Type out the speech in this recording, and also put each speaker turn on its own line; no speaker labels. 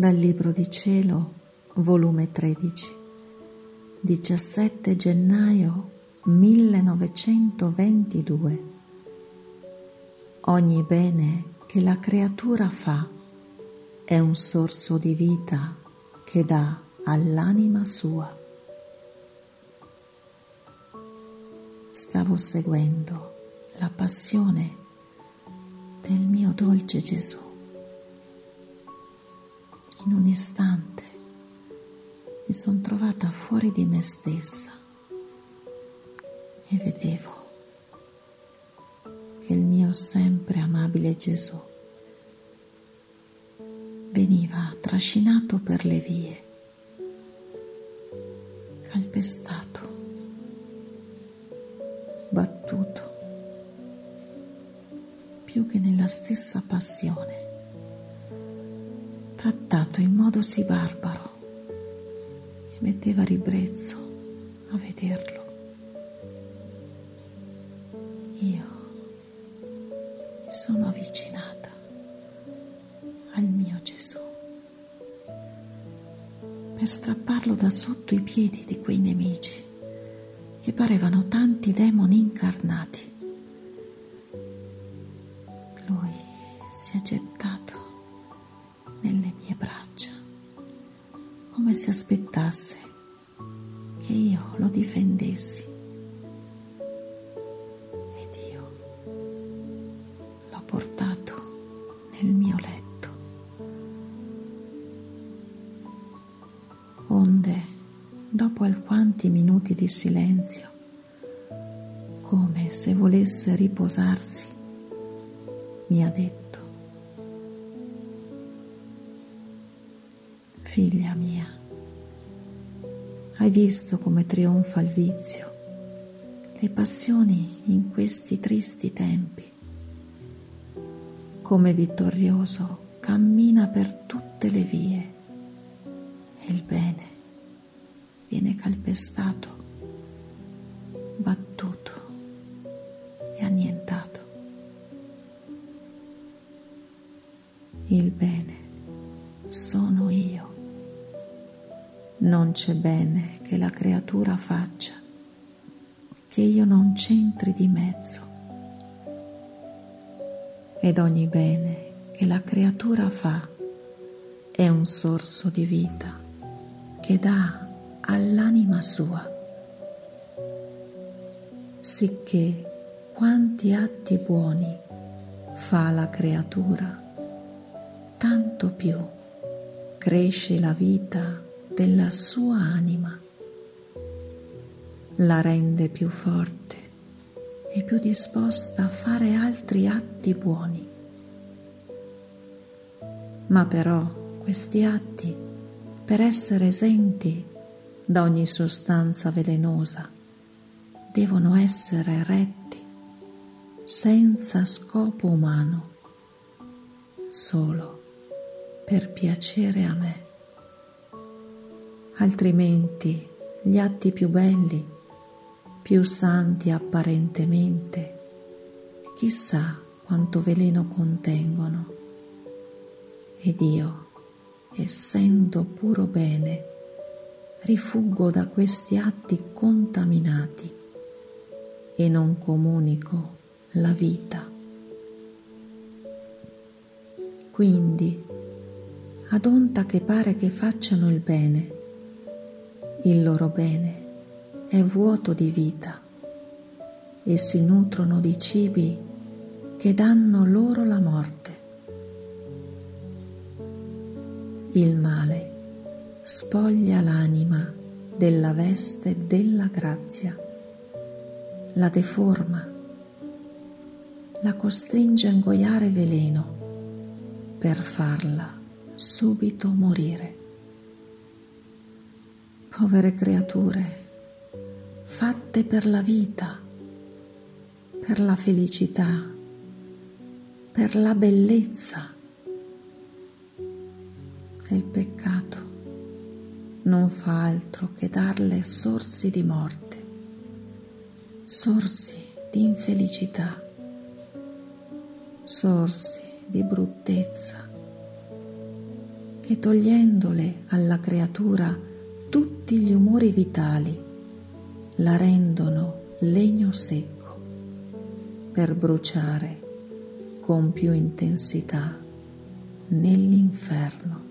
Dal Libro di Cielo, volume 13, 17 gennaio 1922. Ogni bene che la creatura fa è un sorso di vita che dà all'anima sua. Stavo seguendo la passione del mio dolce Gesù in un istante mi sono trovata fuori di me stessa e vedevo che il mio sempre amabile Gesù veniva trascinato per le vie, calpestato, battuto, più che nella stessa passione trattato in modo sì barbaro che metteva ribrezzo a vederlo. Io mi sono avvicinata al mio Gesù per strapparlo da sotto i piedi di quei nemici che parevano tanti demoni incarnati. Lui si è gettato come se aspettasse che io lo difendessi. Ed io l'ho portato nel mio letto. Onde, dopo alquanti minuti di silenzio, come se volesse riposarsi, mi ha detto, Figlia mia, hai visto come trionfa il vizio, le passioni in questi tristi tempi, come vittorioso cammina per tutte le vie. E il bene viene calpestato, battuto non c'è bene che la creatura faccia, che io non c'entri di mezzo. Ed ogni bene che la creatura fa è un sorso di vita che dà all'anima sua, sicché quanti atti buoni fa la creatura, tanto più cresce la vita della sua anima, la rende più forte e più disposta a fare altri atti buoni. Ma però questi atti, per essere esenti da ogni sostanza velenosa, devono essere retti senza scopo umano, solo per piacere a me altrimenti gli atti più belli, più santi apparentemente, chissà quanto veleno contengono. Ed io, essendo puro bene, rifuggo da questi atti contaminati e non comunico la vita. Quindi, ad onta che pare che facciano il bene, il loro bene. È vuoto di vita. E si nutrono di cibi che danno loro la morte. Il male spoglia l'anima della veste della grazia, la deforma, la costringe a ingoiare veleno per farla subito morire povere creature, fatte per la vita, per la felicità, per la bellezza. E il peccato non fa altro che darle sorsi di morte, sorsi di infelicità, sorsi di bruttezza che togliendole alla creatura tutti gli umori vitali, la rendono legno secco per bruciare con più intensità nell'inferno.